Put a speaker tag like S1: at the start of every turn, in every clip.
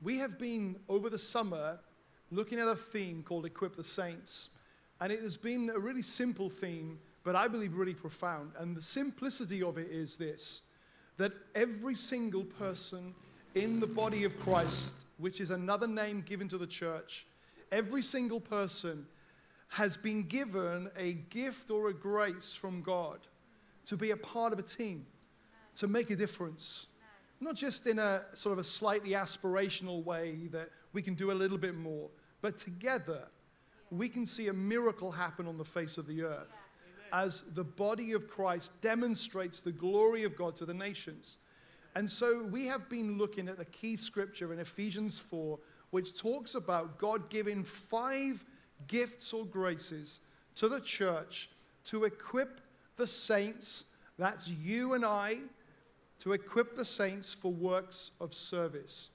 S1: we have been over the summer looking at a theme called Equip the Saints. And it has been a really simple theme, but I believe really profound. And the simplicity of it is this that every single person in the body of Christ, which is another name given to the church, every single person has been given a gift or a grace from God to be a part of a team, to make a difference. Not just in a sort of a slightly aspirational way that we can do a little bit more, but together we can see a miracle happen on the face of the earth as the body of Christ demonstrates the glory of God to the nations. And so we have been looking at the key scripture in Ephesians 4, which talks about God giving five gifts or graces to the church to equip the saints, that's you and I, to equip the saints for works of service.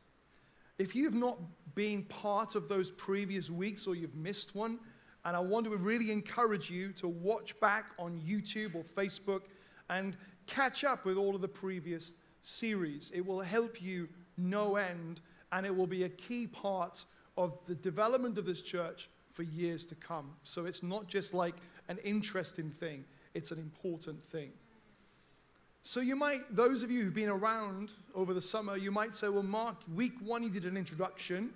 S1: If you've not been part of those previous weeks or you've missed one, and I want to really encourage you to watch back on YouTube or Facebook and catch up with all of the previous series. It will help you no end, and it will be a key part of the development of this church for years to come. So it's not just like an interesting thing, it's an important thing. So you might, those of you who've been around over the summer, you might say, well, Mark, week one, you did an introduction.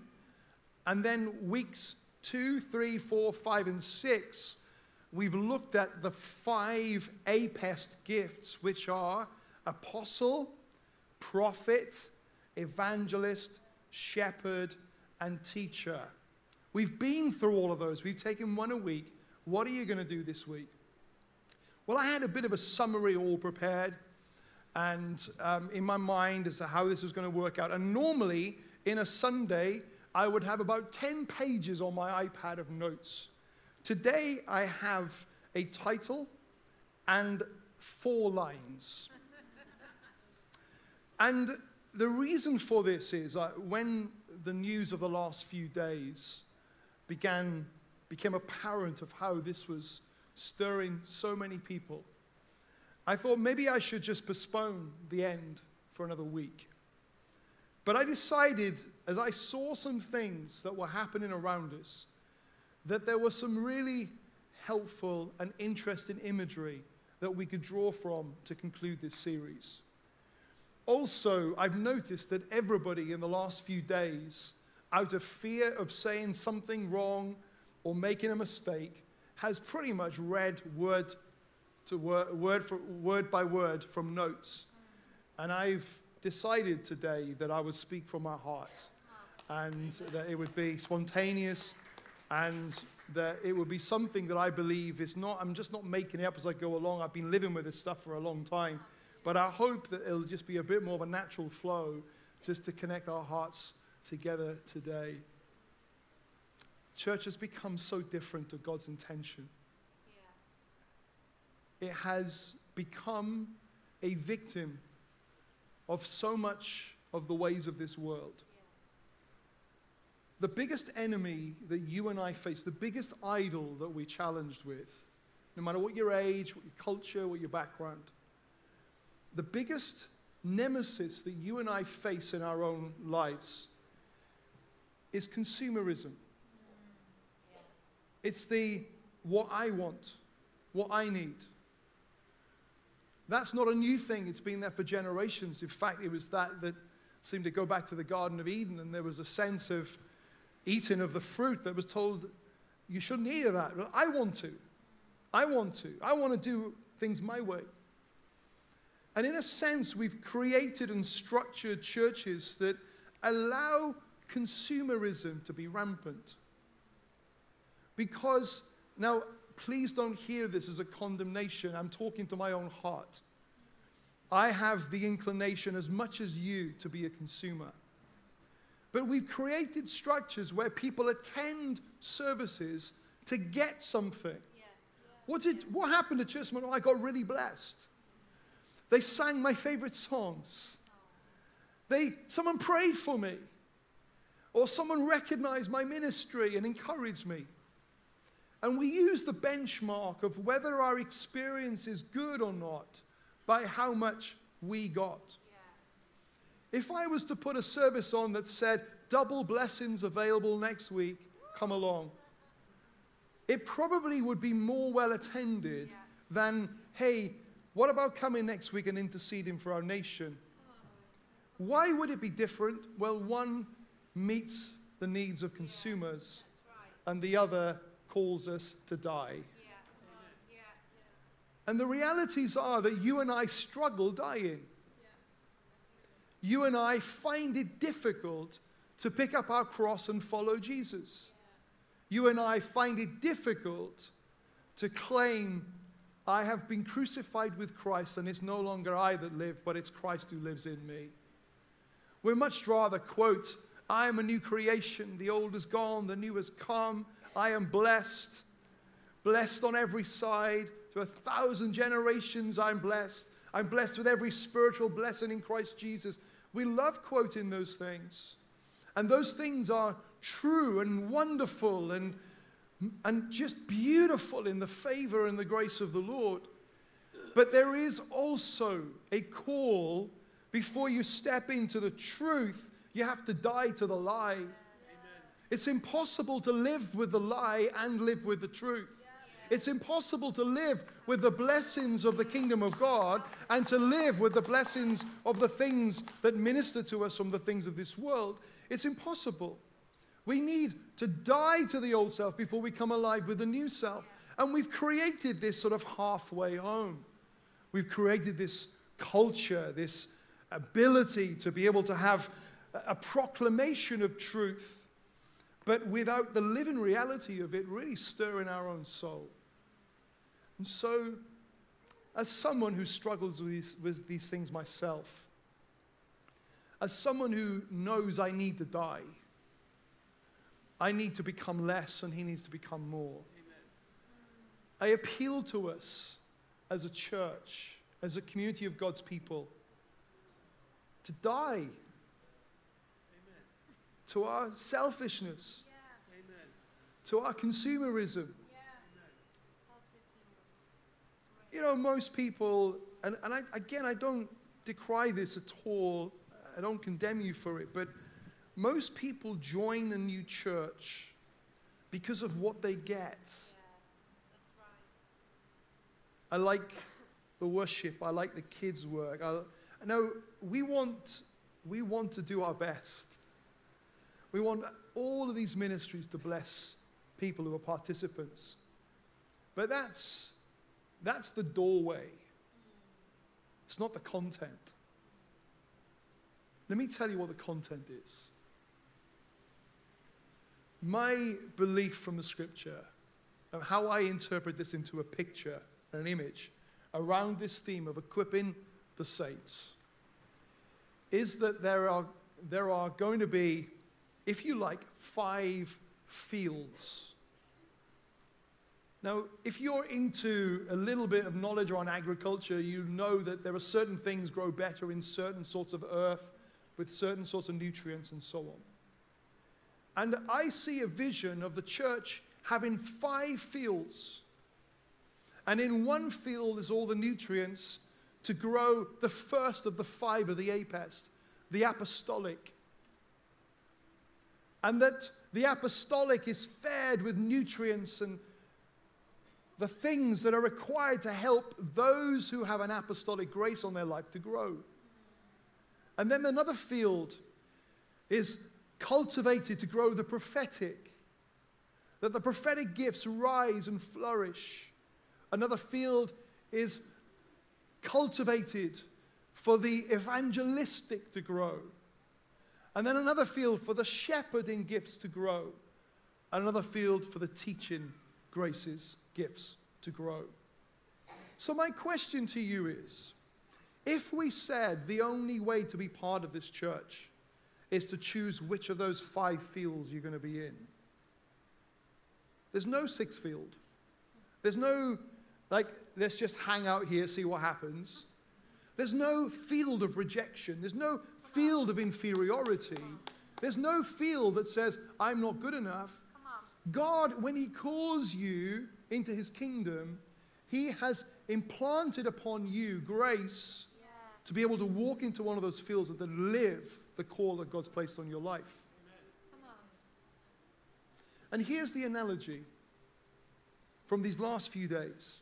S1: And then weeks two, three, four, five, and six, we've looked at the five APEST gifts, which are apostle, prophet, evangelist, shepherd, and teacher. We've been through all of those. We've taken one a week. What are you going to do this week? Well, I had a bit of a summary all prepared and um, in my mind as to how this was going to work out. And normally, in a Sunday, I would have about 10 pages on my iPad of notes. Today, I have a title and four lines. and the reason for this is uh, when the news of the last few days began, became apparent of how this was stirring so many people I thought maybe I should just postpone the end for another week. But I decided, as I saw some things that were happening around us, that there was some really helpful and interesting imagery that we could draw from to conclude this series. Also, I've noticed that everybody in the last few days, out of fear of saying something wrong or making a mistake, has pretty much read word to word, word, for, word by word from notes. And I've decided today that I would speak from my heart and that it would be spontaneous and that it would be something that I believe is not, I'm just not making it up as I go along. I've been living with this stuff for a long time. But I hope that it'll just be a bit more of a natural flow just to connect our hearts together today. Church has become so different to God's intention it has become a victim of so much of the ways of this world. The biggest enemy that you and I face, the biggest idol that we're challenged with, no matter what your age, what your culture, what your background, the biggest nemesis that you and I face in our own lives is consumerism. Mm. It's the what I want, what I need. That's not a new thing. It's been there for generations. In fact, it was that that seemed to go back to the Garden of Eden, and there was a sense of eating of the fruit that was told, you shouldn't eat of that. But I want to. I want to. I want to do things my way. And in a sense, we've created and structured churches that allow consumerism to be rampant. Because, now, please don't hear this as a condemnation. I'm talking to my own heart. I have the inclination, as much as you, to be a consumer. But we've created structures where people attend services to get something. Yes. What, did, what happened at church when I got really blessed? They sang my favorite songs. They, someone prayed for me. Or someone recognized my ministry and encouraged me. And we use the benchmark of whether our experience is good or not by how much we got. Yes. If I was to put a service on that said, double blessings available next week, come along. It probably would be more well attended
S2: Yeah.
S1: than, hey, what about coming next week and interceding for our nation? Uh-huh. Why would it be different? Well, one meets the needs of consumers,
S2: That's right.
S1: and the other calls us to die. And the realities are that you and I struggle dying. You and I find it difficult to pick up our cross and follow Jesus. You and I find it difficult to claim, I have been crucified with Christ, and it's no longer I that live, but it's Christ who lives in me. We'd much rather quote, I am a new creation, the old is gone, the new has come, I am blessed, blessed on every side, to a thousand generations I'm blessed. I'm blessed with every spiritual blessing in Christ Jesus. We love quoting those things. And those things are true and wonderful and, and just beautiful in the favor and the grace of the Lord. But there is also a call before you step into the truth, you have to die to the lie. It's impossible to live with the lie and live with the truth. It's impossible to live with the blessings of the kingdom of God and to live with the blessings of the things that minister to us from the things of this world. It's impossible. We need to die to the old self before we come alive with the new self. And we've created this sort of halfway home. We've created this culture, this ability to be able to have a- proclamation of truth, but without the living reality of it really stirring our own soul. And so, as someone who struggles with these, with these things myself, as someone who knows I need to die, I need to become less and he needs to become more. I appeal to us as a church, as a community of God's people, to die to our selfishness, to our consumerism. You know, most people, and, and I, again, I don't decry this at all, I don't condemn you for it, but most people join a new church because of what they get. I like the worship. I like the kids' work. I, no, we want, we want to do our best. We want all of these ministries to bless people who are participants. But that's, that's the doorway. It's not the content. Let me tell you what the content is. My belief from the scripture of how I interpret this into a picture, an image, around this theme of equipping the saints is that there are, there are going to be, if you like, five fields. Now, if you're into a little bit of knowledge on agriculture, you know that there are certain things grow better in certain sorts of earth with certain sorts of nutrients and so on. And I see a vision of the church having five fields. And in one field is all the nutrients to grow the first of the five of the apest, the apostolic. And that the apostolic is fed with nutrients and the things that are required to help those who have an apostolic grace on their life to grow. And then another field is cultivated to grow the prophetic, that the prophetic gifts rise and flourish. Another field is cultivated for the evangelistic to grow. And then another field for the shepherding gifts to grow. Another field for the teaching graces, gifts to grow. So, my question to you is if we said the only way to be part of this church is to choose which of those five fields you're going to be in, there's no sixth field. There's no, like, let's just hang out here, see what happens. There's no field of rejection. There's no field of inferiority. There's no field that says, I'm not good enough. God, when He calls you into His kingdom, He has implanted upon you grace
S2: Yeah.
S1: to be able to walk into one of those fields and to live the call that God's placed on your life. And here's the analogy from these last few days.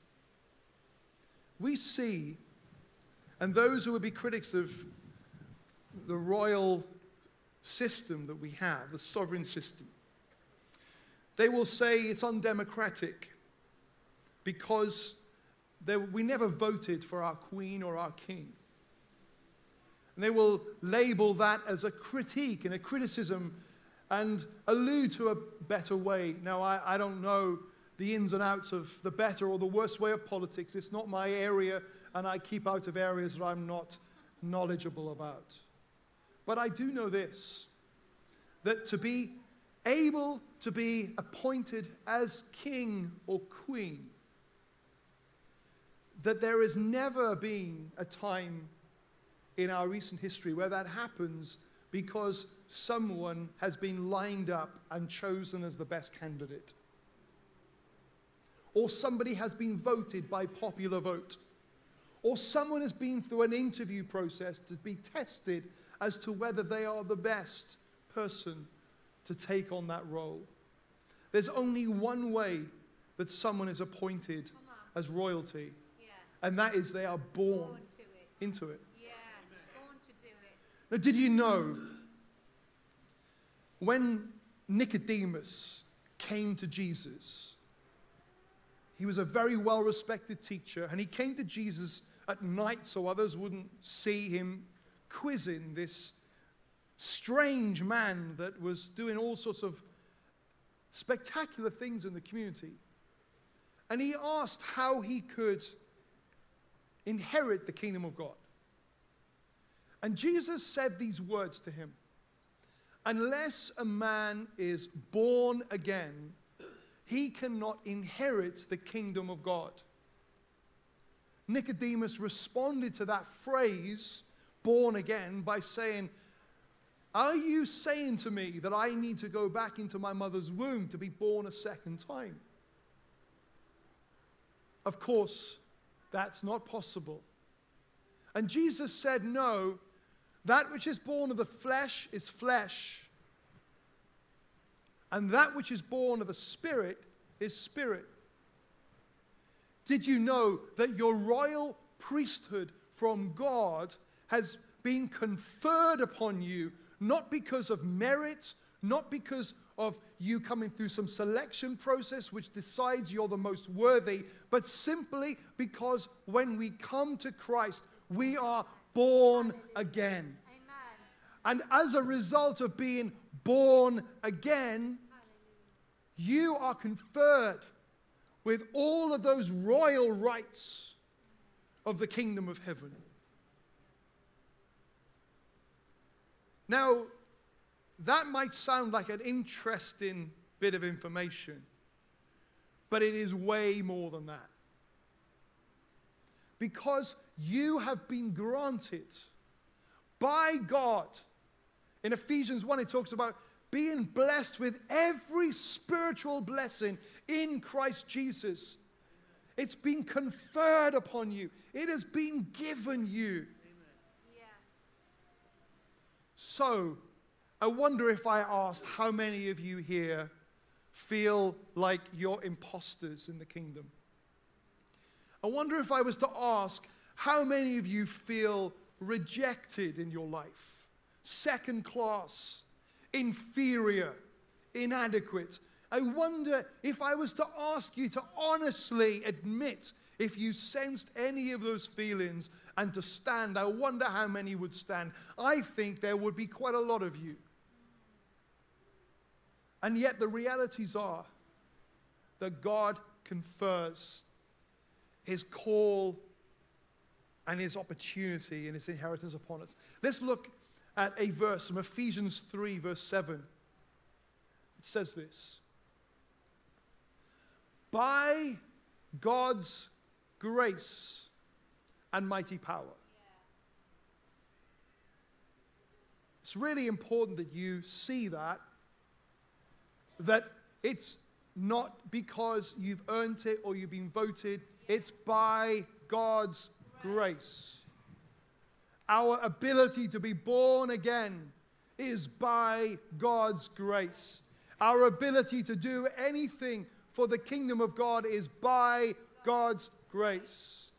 S1: We see, and those who would be critics of the royal system that we have, the sovereign system, they will say it's undemocratic because there, we never voted for our queen or our king. And they will label that as a critique and a criticism and allude to a better way. Now, I, I don't know the ins and outs of the better or the worst way of politics. It's not my area, and I keep out of areas that I'm not knowledgeable about. But I do know this that to be able to be appointed as king or queen, that there has never been a time in our recent history where that happens because someone has been lined up and chosen as the best candidate. Or somebody has been voted by popular vote. Or someone has been through an interview process to be tested as to whether they are the best person to take on that role. There's only one way that someone is appointed as royalty,
S2: Yes.
S1: and that is they are born
S2: Born it.
S1: into it.
S2: Yes. Born to it.
S1: Now, did you know when Nicodemus came to Jesus, he was a very well respected teacher, and he came to Jesus at night so others wouldn't see him quizzing this strange man that was doing all sorts of spectacular things in the community. And he asked how he could inherit the kingdom of God. And Jesus said these words to him Unless a man is born again, he cannot inherit the kingdom of God. Nicodemus responded to that phrase, born again, by saying, Are you saying to me that I need to go back into my mother's womb to be born a second time? Of course, that's not possible. And Jesus said, No, that which is born of the flesh is flesh, and that which is born of the spirit is spirit. Did you know that your royal priesthood from God has been conferred upon you not because of merit, not because of you coming through some selection process which decides you're the most worthy, but simply because when we come to Christ, we are born again.
S2: Amen.
S1: And as a result of being born again, you are conferred with all of those royal rights of the kingdom of heaven. Now, that might sound like an interesting bit of information, but it is way more than that. Because you have been granted by God. In Ephesians 1, it talks about being blessed with every spiritual blessing in Christ Jesus. It's been conferred upon you, it has been given you. So, I wonder if I asked how many of you here feel like you're imposters in the kingdom. I wonder if I was to ask how many of you feel rejected in your life, second class, inferior, inadequate. I wonder if I was to ask you to honestly admit if you sensed any of those feelings and to stand. I wonder how many would stand. I think there would be quite a lot of you. And yet, the realities are that God confers his call and his opportunity and his inheritance upon us. Let's look at a verse from Ephesians 3, verse 7. It says this By God's grace and mighty power. It's really important that you see that, that it's not because you've earned it or you've been voted, it's by God's grace. Our ability to be born again is by God's grace. Our ability to do anything for the kingdom of God is by God's grace.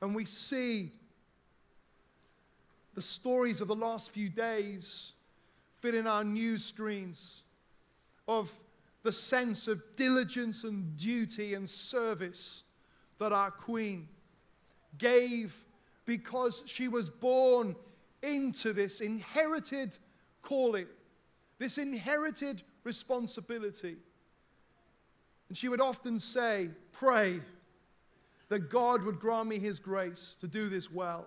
S1: And we see the stories of the last few days fit in our news screens of the sense of diligence and duty and service that our Queen gave because she was born into this inherited calling, this inherited responsibility. And she would often say, Pray that God would grant me his grace to do this well.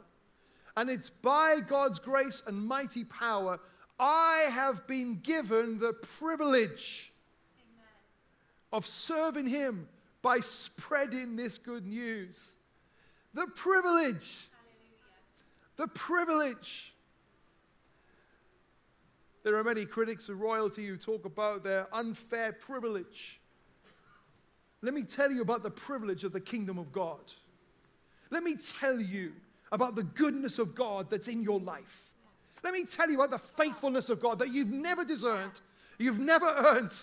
S1: And it's by God's grace and mighty power I have been given the privilege of serving him by spreading this good news. The privilege. The privilege. There are many critics of royalty who talk about their unfair privilege. Let me tell you about the privilege of the kingdom of God. Let me tell you about the goodness of God that's in your life. Let me tell you about the faithfulness of God that you've never discerned, you've never earned,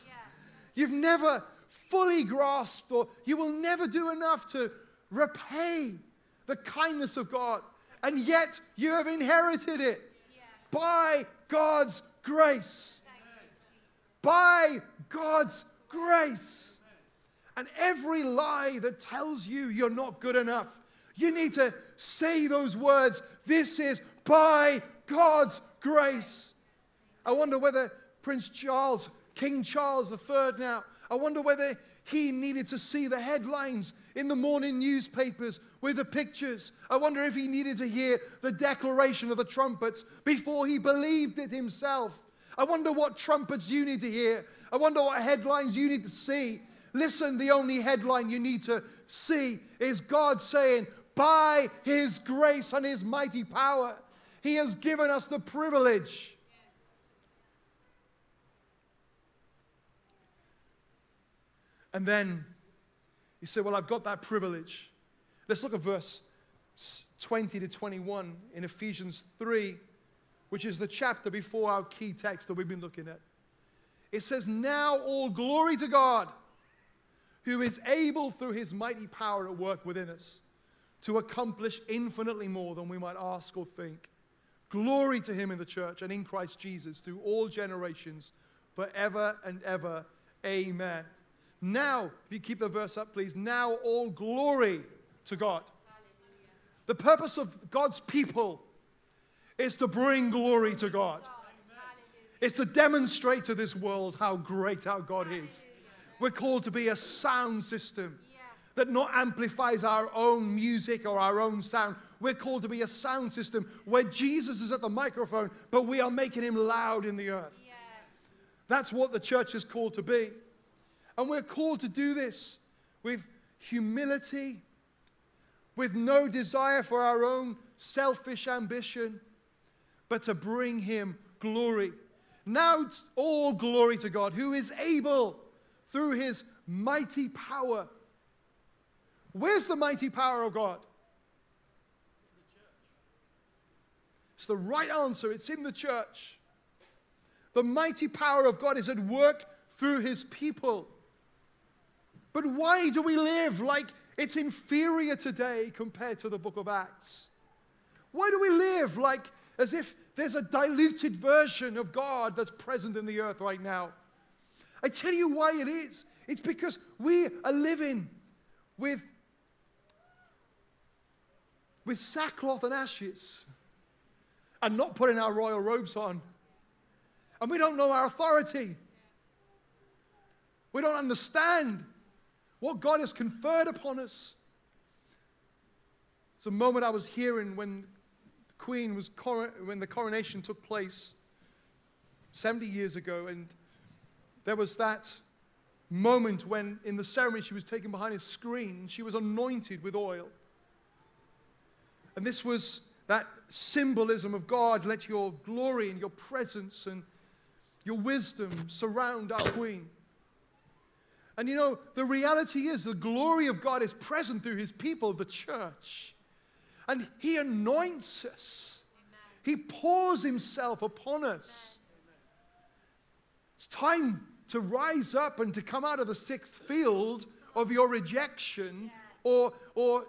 S1: you've never fully grasped, or you will never do enough to repay the kindness of God. And yet you have inherited it by God's grace. By God's grace. And every lie that tells you you're not good enough, you need to say those words. This is by God's grace. I wonder whether Prince Charles, King Charles III now, I wonder whether he needed to see the headlines in the morning newspapers with the pictures. I wonder if he needed to hear the declaration of the trumpets before he believed it himself. I wonder what trumpets you need to hear. I wonder what headlines you need to see. Listen, the only headline you need to see is God saying, by His grace and His mighty power, He has given us the privilege. And then he said, Well, I've got that privilege. Let's look at verse 20 to 21 in Ephesians 3, which is the chapter before our key text that we've been looking at. It says, Now all glory to God who is able through his mighty power at work within us to accomplish infinitely more than we might ask or think. Glory to him in the church and in Christ Jesus through all generations, forever and ever. Amen. Now, if you keep the verse up, please. Now, all glory to God. The purpose of God's people is to bring glory to God. God. It's to demonstrate to this world how great our God Hallelujah. is. We're called to be a sound system that not amplifies our own music or our own sound. We're called to be a sound system where Jesus is at the microphone, but we are making him loud in the earth. Yes. That's what the church is called to be. And we're called to do this with humility, with no desire for our own selfish ambition, but to bring him glory. Now, all glory to God, who is able through his mighty power. Where's the mighty power of God? It's the right answer. It's in the church. The mighty power of God is at work through his people. But why do we live like it's inferior today compared to the book of Acts? Why do we live like as if there's a diluted version of God that's present in the earth right now? I tell you why it is. It's because we are living with, with sackcloth and ashes and not putting our royal robes on. And we don't know our authority. We don't understand what God has conferred upon us. It's a moment I was hearing when the Queen was, when the coronation took place 70 years ago, and there was that moment when, in the ceremony, she was taken behind a screen. She was anointed with oil. And this was that symbolism of God. Let your glory and your presence and your wisdom surround our Queen. And you know, the reality is the glory of God is present through his people, the church. And he anoints us, Amen. he pours himself upon us. It's time to rise up and to come out of the sixth field of your rejection
S2: Yes.
S1: or, or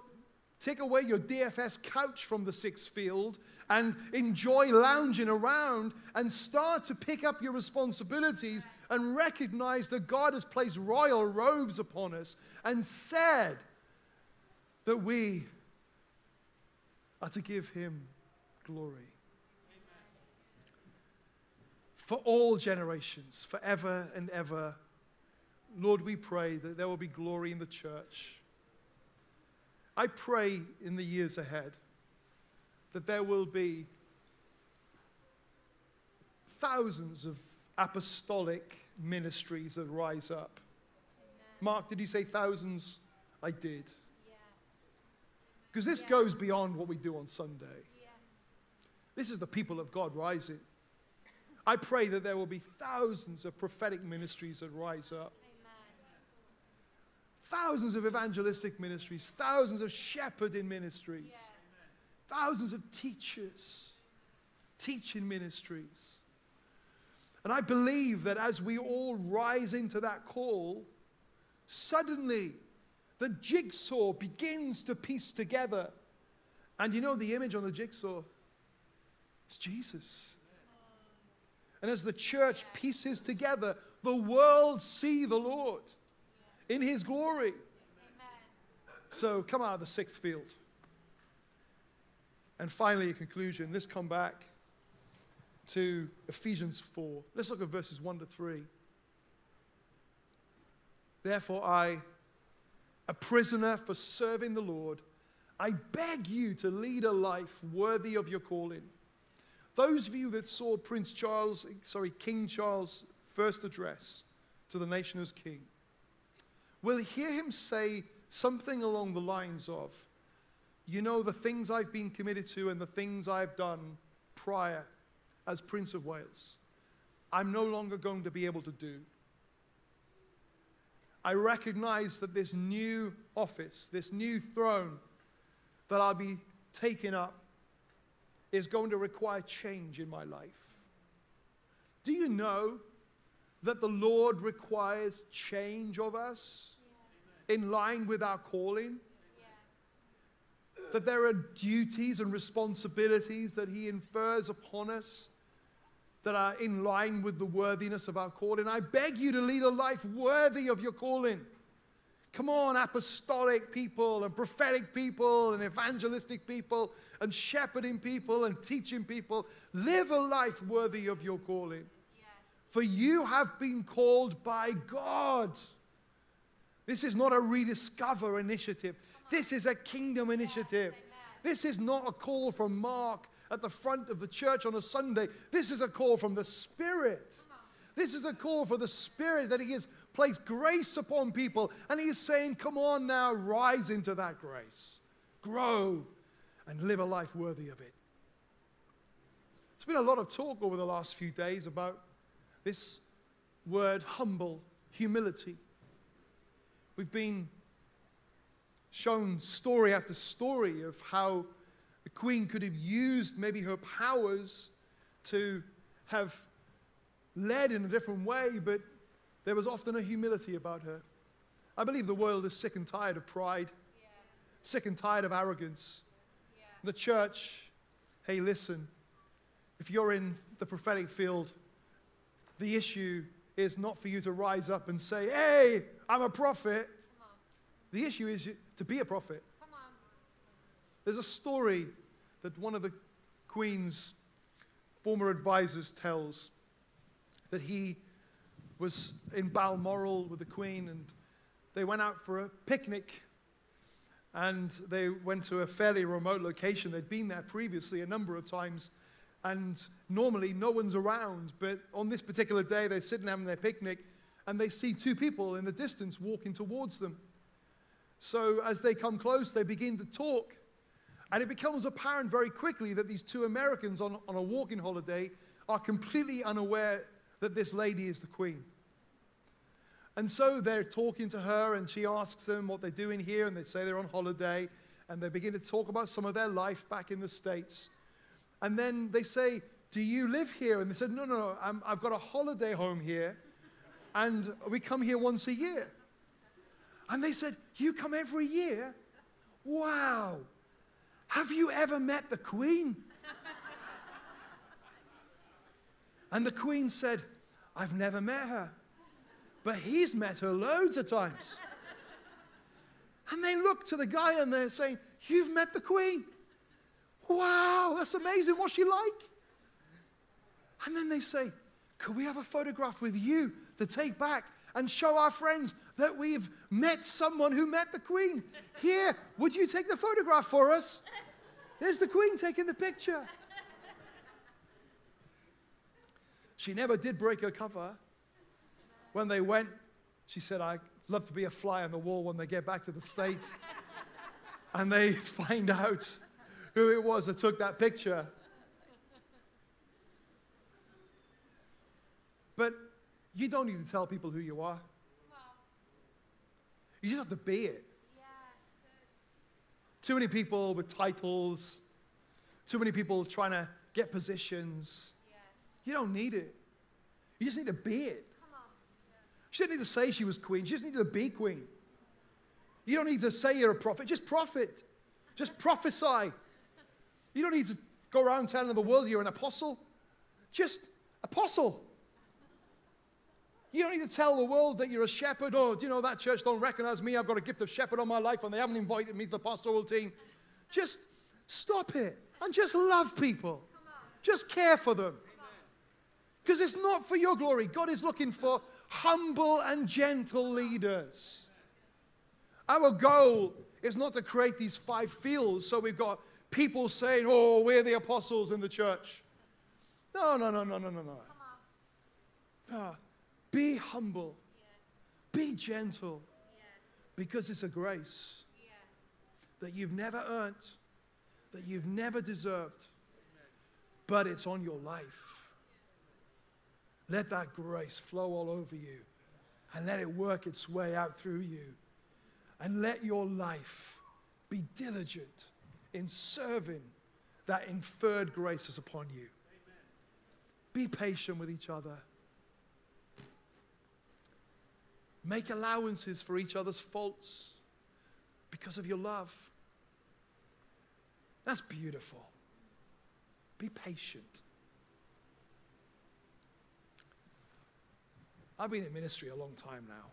S1: take away your DFS couch from the sixth field and enjoy lounging around and start to pick up your responsibilities and recognize that God has placed royal robes upon us and said that we are to give him glory. For all generations, forever and ever. Lord, we pray that there will be glory in the church. I pray in the years ahead that there will be thousands of apostolic ministries that rise up. Mark, did you say thousands? I did.
S2: Yes.
S1: Because this
S2: Yeah.
S1: goes beyond what we do on Sunday.
S2: Yes.
S1: This is the people of God rising. I pray that there will be thousands of prophetic ministries that rise up,
S2: Amen.
S1: thousands of evangelistic ministries, thousands of shepherding ministries,
S2: Yes.
S1: thousands of teachers, teaching ministries. And I believe that as we all rise into that call, suddenly the jigsaw begins to piece together. And you know the image on the jigsaw? It's Jesus. And as the church pieces together, the world see the Lord in his glory. So come out of the sixth field. And finally, a conclusion. Let's come back to Ephesians 4. Let's look at verses 1 to 3. Therefore, I, a prisoner for serving the Lord, I beg you to lead a life worthy of your calling. Those of you that saw Prince Charles, sorry, King Charles' first address to the nation as king, will hear him say something along the lines of, You know, the things I've been committed to and the things I've done prior as Prince of Wales, I'm no longer going to be able to do. I recognize that this new office, this new throne that I'll be taking up, is going to require change in my life. Do you know that the Lord requires change of us in line with our calling?
S2: Yes.
S1: That there are duties and responsibilities that He infers upon us that are in line with the worthiness of our calling. I beg you to lead a life worthy of your calling. Come on, apostolic people and prophetic people and evangelistic people and shepherding people and teaching people. Live a life worthy of your calling.
S2: Yes.
S1: For you have been called by God. This is not a rediscover initiative. This is a kingdom initiative.
S2: Amen.
S1: This is not a call from Mark at the front of the church on a Sunday. This is a call from the Spirit. This is a call for the Spirit that He has placed grace upon people. And He is saying, Come on now, rise into that grace, grow, and live a life worthy of it. There's been a lot of talk over the last few days about this word humble, humility. We've been shown story after story of how the queen could have used maybe her powers to have led in a different way, but there was often a humility about her. I believe the world is sick and tired of pride,
S2: Yes.
S1: sick and tired of arrogance.
S2: Yeah.
S1: The church, hey, listen, if you're in the prophetic field, the issue is not for you to rise up and say, hey, I'm a prophet. The issue is to be a prophet. There's a story that one of the Queen's former advisors tells that he was in Balmoral with the Queen and they went out for a picnic and they went to a fairly remote location. They'd been there previously a number of times and normally no one's around, but on this particular day they're sitting having their picnic and they see two people in the distance walking towards them. So as they come close, they begin to talk. And it becomes apparent very quickly that these two Americans on, on a walking holiday are completely unaware that this lady is the queen. And so they're talking to her, and she asks them what they're doing here, and they say they're on holiday, and they begin to talk about some of their life back in the States. And then they say, Do you live here? And they said, No, no, no. I've got a holiday home here, and we come here once a year. And they said, You come every year? Wow. Have you ever met the Queen? And the Queen said, I've never met her, but he's met her loads of times. And they look to the guy and they're saying, You've met the Queen. Wow, that's amazing. What's she like? And then they say, Could we have a photograph with you to take back and show our friends that we've met someone who met the Queen? Here, would you take the photograph for us? There's the Queen taking the picture. She never did break her cover. When they went, she said, I'd love to be a fly on the wall when they get back to the States. and they find out who it was that took that picture. But you don't need to tell people who you are. You just have to be it.
S2: Yes.
S1: Too many people with titles, too many people trying to get positions. You don't need it. You just need to be it. She didn't need to say she was queen, she just needed to be queen. You don't need to say you're a prophet, just prophet. Just prophesy. You don't need to go around telling the world you're an apostle. Just apostle. You don't need to tell the world that you're a shepherd. Oh, do you know that church don't recognize me? I've got a gift of shepherd on my life and they haven't invited me to the pastoral team. Just stop it and just love people. Just care for them. Because it's not for your glory. God is looking for humble and gentle leaders. Our goal is not to create these five fields so we've got people saying, oh, we're the apostles in the church. No, no, no, no, no, no, no. No. Be humble,
S2: Yes.
S1: be gentle,
S2: Yes.
S1: because it's a grace
S2: Yes.
S1: that you've never earned, that you've never deserved, but it's on your life. Let that grace flow all over you and let it work its way out through you. And let your life be diligent in serving that inferred grace is upon you. Be patient with each other. Make allowances for each other's faults because of your love. That's beautiful. Be patient. I've been in ministry a long time now.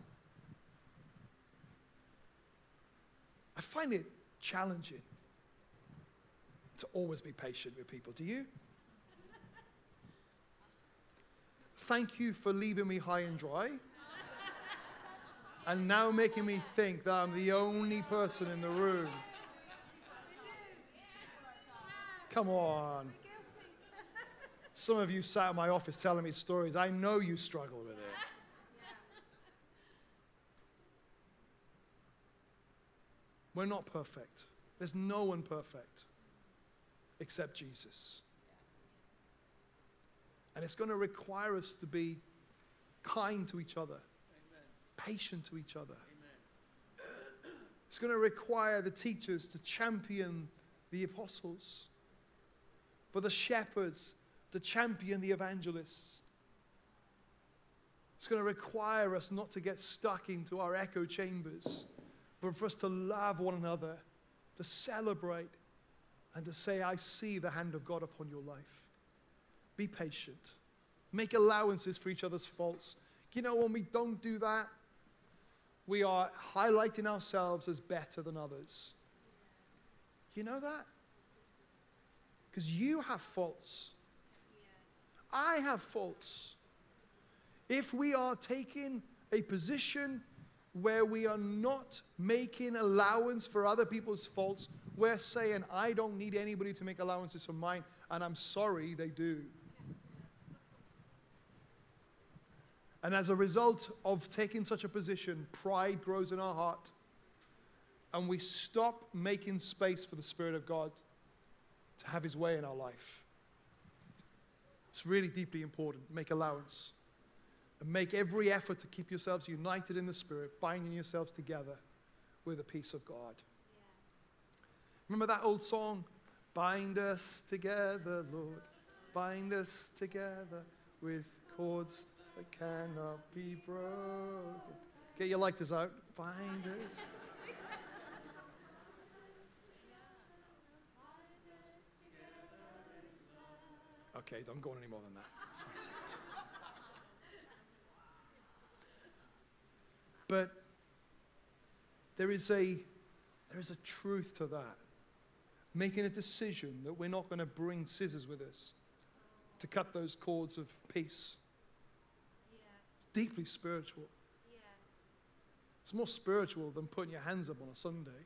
S1: I find it challenging to always be patient with people. Do you? Thank you for leaving me high and dry and now making me think that I'm the only person in the room. Come on. Some of you sat in my office telling me stories. I know you struggle with it. We're not perfect. There's no one perfect except Jesus. And it's going to require us to be kind to each other, patient to each other. It's going to require the teachers to champion the apostles, for the shepherds to champion the evangelists. It's going to require us not to get stuck into our echo chambers, but for us to love one another, to celebrate, and to say, I see the hand of God upon your life. Be patient. Make allowances for each other's faults. You know, when we don't do that, we are highlighting ourselves as better than others. You know that? Because you have faults. I have faults. If we are taking a position where we are not making allowance for other people's faults, we're saying, I don't need anybody to make allowances for mine, and I'm sorry they do. And as a result of taking such a position, pride grows in our heart, and we stop making space for the Spirit of God to have His way in our life. It's really deeply important. Make allowance. And make every effort to keep yourselves united in the Spirit, binding yourselves together with the peace of God. Remember that old song? Bind us together, Lord, Bind us together with cords that cannot be broken. Get your lighters out. Bind us. Okay, don't go on any more than that. It's fine. But there is a there is a truth to that. Making a decision that we're not going to bring scissors with us to cut those cords of peace.
S3: Yes.
S1: It's deeply spiritual.
S3: Yes.
S1: It's more spiritual than putting your hands up on a Sunday.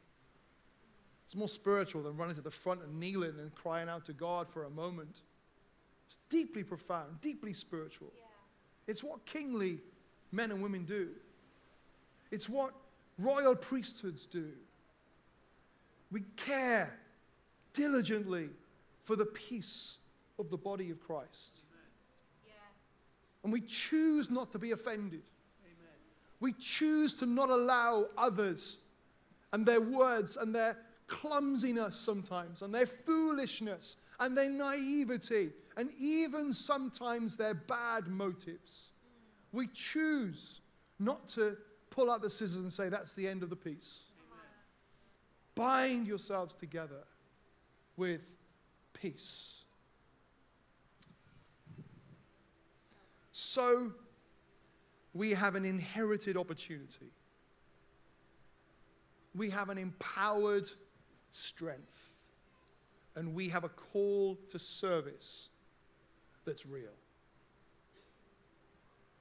S1: It's more spiritual than running to the front and kneeling and crying out to God for a moment. It's deeply profound, deeply spiritual.
S3: Yes.
S1: It's what kingly men and women do. It's what royal priesthoods do. We care diligently for the peace of the body of Christ.
S3: Yes.
S1: And we choose not to be offended. We choose to not allow others and their words and their clumsiness sometimes and their foolishness and their naivety and even sometimes their bad motives. Mm. We choose not to pull out the scissors and say, that's the end of the peace. Bind yourselves together with peace. So, we have an inherited opportunity. We have an empowered strength. And we have a call to service that's real.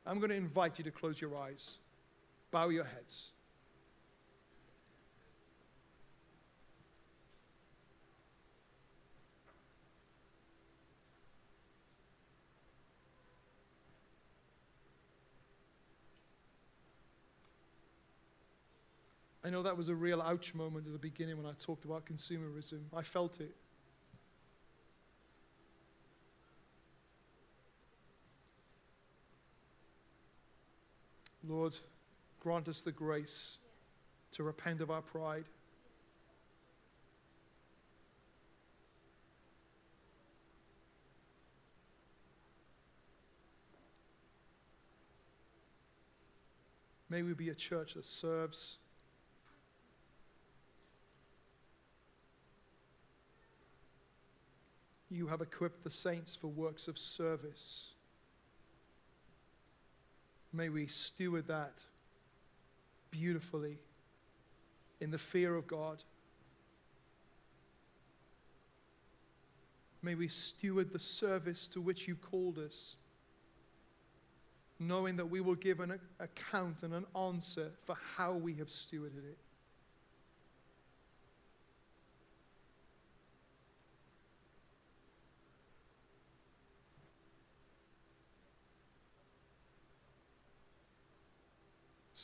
S1: I'm going to invite you to close your eyes, bow your heads. I know that was a real ouch moment at the beginning when I talked about consumerism. I felt it. Lord, grant us the grace to repent of our pride. May we be a church that serves. You have equipped the saints for works of service. May we steward that beautifully in the fear of God. May we steward the service to which you've called us, knowing that we will give an account and an answer for how we have stewarded it.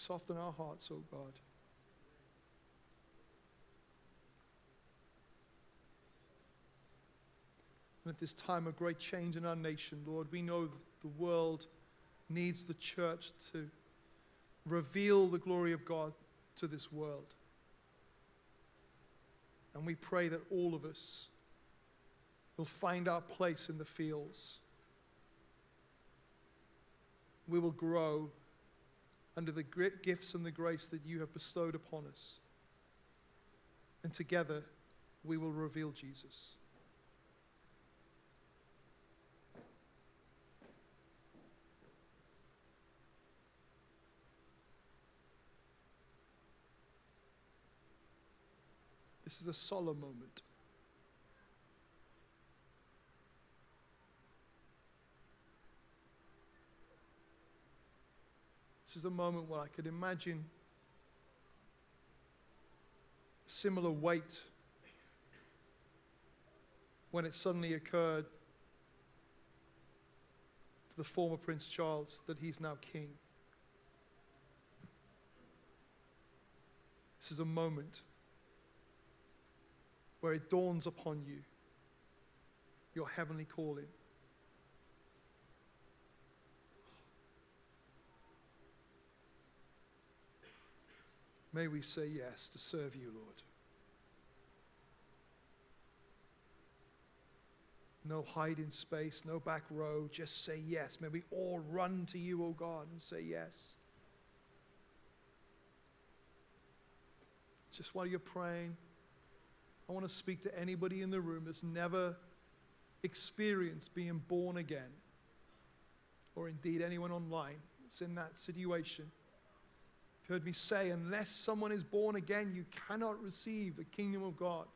S1: Soften our hearts, O God. And at this time of great change in our nation, Lord, we know the world needs the church to reveal the glory of God to this world. And we pray that all of us will find our place in the fields. We will grow under the great gifts and the grace that you have bestowed upon us. And together we will reveal Jesus. This is a solemn moment. This is a moment where I could imagine similar weight when it suddenly occurred to the former Prince Charles that he's now king. This is a moment where it dawns upon you your heavenly calling. May we say yes to serve you, Lord. No hiding space, no back row. Just say yes. May we all run to you, O God, and say yes. Just while you're praying, I want to speak to anybody in the room that's never experienced being born again, or indeed anyone online that's in that situation. You've heard me say, unless someone is born again, you cannot receive the kingdom of God.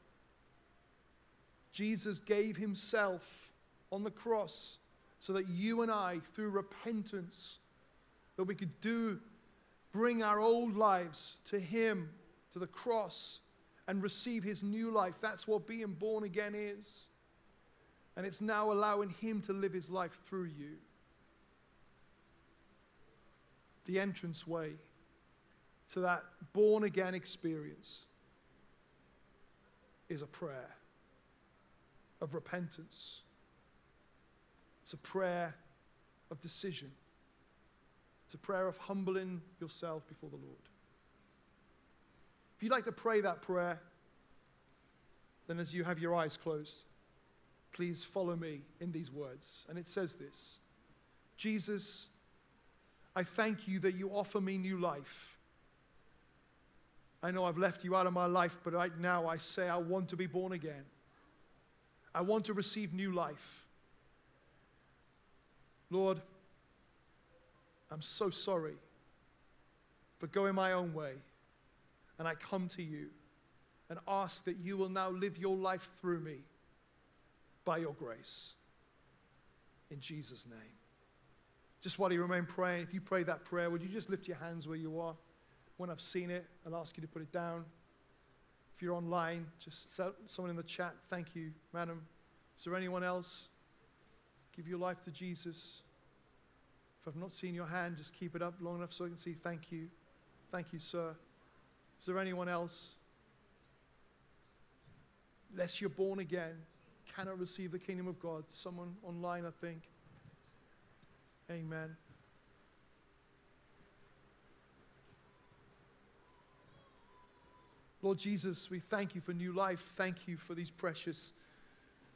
S1: Jesus gave himself on the cross so that you and I, through repentance, that we could do, bring our old lives to him, to the cross, and receive his new life. That's what being born again is. And it's now allowing him to live his life through you. The entrance way to that born again experience is a prayer of repentance. It's a prayer of decision. It's a prayer of humbling yourself before the Lord. If you'd like to pray that prayer, then as you have your eyes closed, please follow me in these words. And it says this Jesus, I thank you that you offer me new life. I know I've left you out of my life, but right now I say I want to be born again. I want to receive new life. Lord, I'm so sorry for going my own way. And I come to you and ask that you will now live your life through me by your grace. In Jesus' name. Just while you remain praying, if you pray that prayer, would you just lift your hands where you are? When I've seen it, I'll ask you to put it down. If you're online, just someone in the chat, thank you, madam. Is there anyone else? Give your life to Jesus. If I've not seen your hand, just keep it up long enough so I can see thank you. Thank you, sir. Is there anyone else? Unless you're born again, cannot receive the kingdom of God. Someone online, I think. Amen. Lord Jesus, we thank you for new life. Thank you for these precious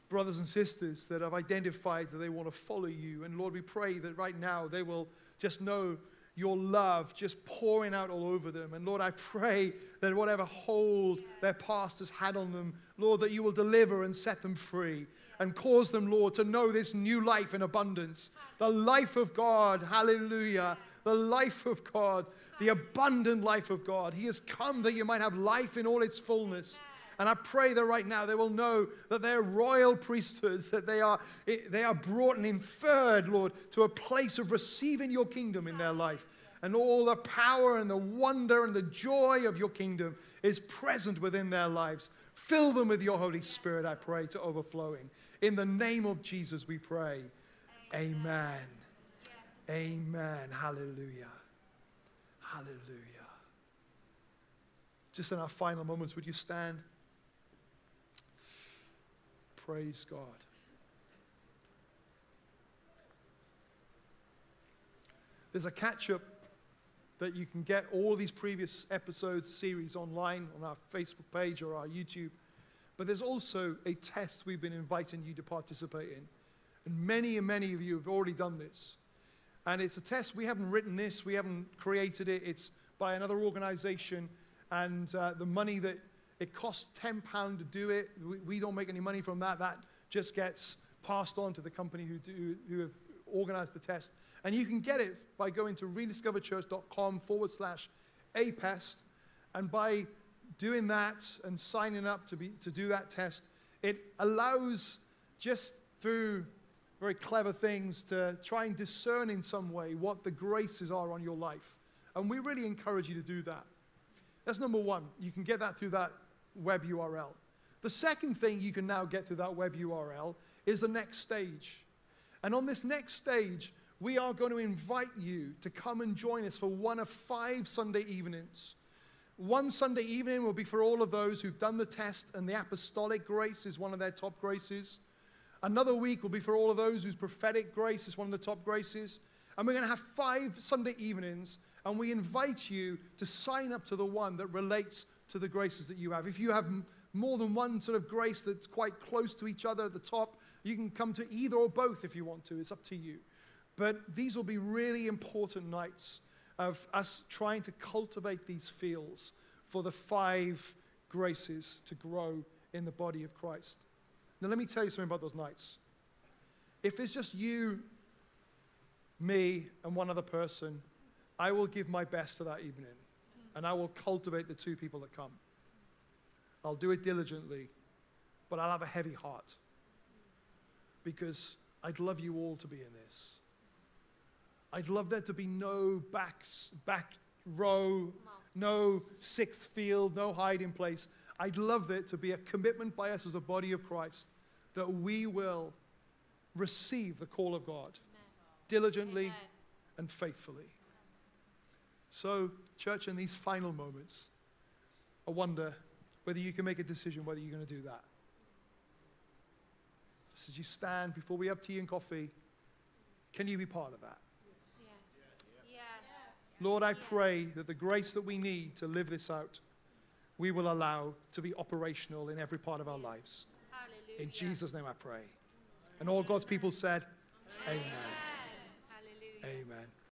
S1: brothers and sisters that have identified that they want to follow you. And Lord, we pray that right now they will just know your love just pouring out all over them. And Lord, I pray that whatever hold their past has had on them, Lord, that you will deliver and set them free and cause them, Lord, to know this new life in abundance. The life of God, hallelujah. The life of God, the abundant life of God. He has come that you might have life in all its fullness. And I pray that right now they will know that they're royal priesthoods, that they are, they are brought and inferred, Lord, to a place of receiving your kingdom in their life. And all the power and the wonder and the joy of your kingdom is present within their lives. Fill them with your Holy Spirit, I pray, to overflowing. In the name of Jesus, we pray. Amen. Amen. Amen. Hallelujah. Hallelujah. Just in our final moments, would you stand? Praise God. There's a catch up that you can get all these previous episodes, series online on our Facebook page or our YouTube. But there's also a test we've been inviting you to participate in. And many and many of you have already done this. And it's a test. We haven't written this, we haven't created it. It's by another organization. And uh, the money that it costs £10 to do it. We, we, don't make any money from that. That just gets passed on to the company who, do, who have organized the test. And you can get it by going to rediscoverchurch.com forward slash APEST. And by doing that and signing up to, be, to do that test, it allows just through very clever things to try and discern in some way what the graces are on your life. And we really encourage you to do that. That's number one. You can get that through that web URL. The second thing you can now get through that web URL is the next stage. And on this next stage, we are going to invite you to come and join us for one of five Sunday evenings. One Sunday evening will be for all of those who've done the test, and the apostolic grace is one of their top graces. Another week will be for all of those whose prophetic grace is one of the top graces. And we're going to have five Sunday evenings, and we invite you to sign up to the one that relates to the graces that you have. If you have more than one sort of grace that's quite close to each other at the top. You can come to either or both if you want to, it's up to you. But these will be really important nights of us trying to cultivate these fields for the five graces to grow in the body of Christ. Now, let me tell you something about those nights. If it's just you, me, and one other person, I will give my best to that evening and I will cultivate the two people that come. I'll do it diligently, but I'll have a heavy heart because I'd love you all to be in this. I'd love there to be no backs, back row, no sixth field, no hiding place. I'd love it to be a commitment by us as a body of Christ that we will receive the call of God diligently
S3: Amen.
S1: and faithfully. So, church, in these final moments, I wonder whether you can make a decision whether you're going to do that. Just as you stand before we have tea and coffee, can you be part of that?
S3: Yes. Yes.
S1: Lord, I pray that the grace that we need to live this out, we will allow to be operational in every part of our lives. In Jesus' name I pray. And all God's people said, Amen.
S3: Amen. Hallelujah.
S1: Amen.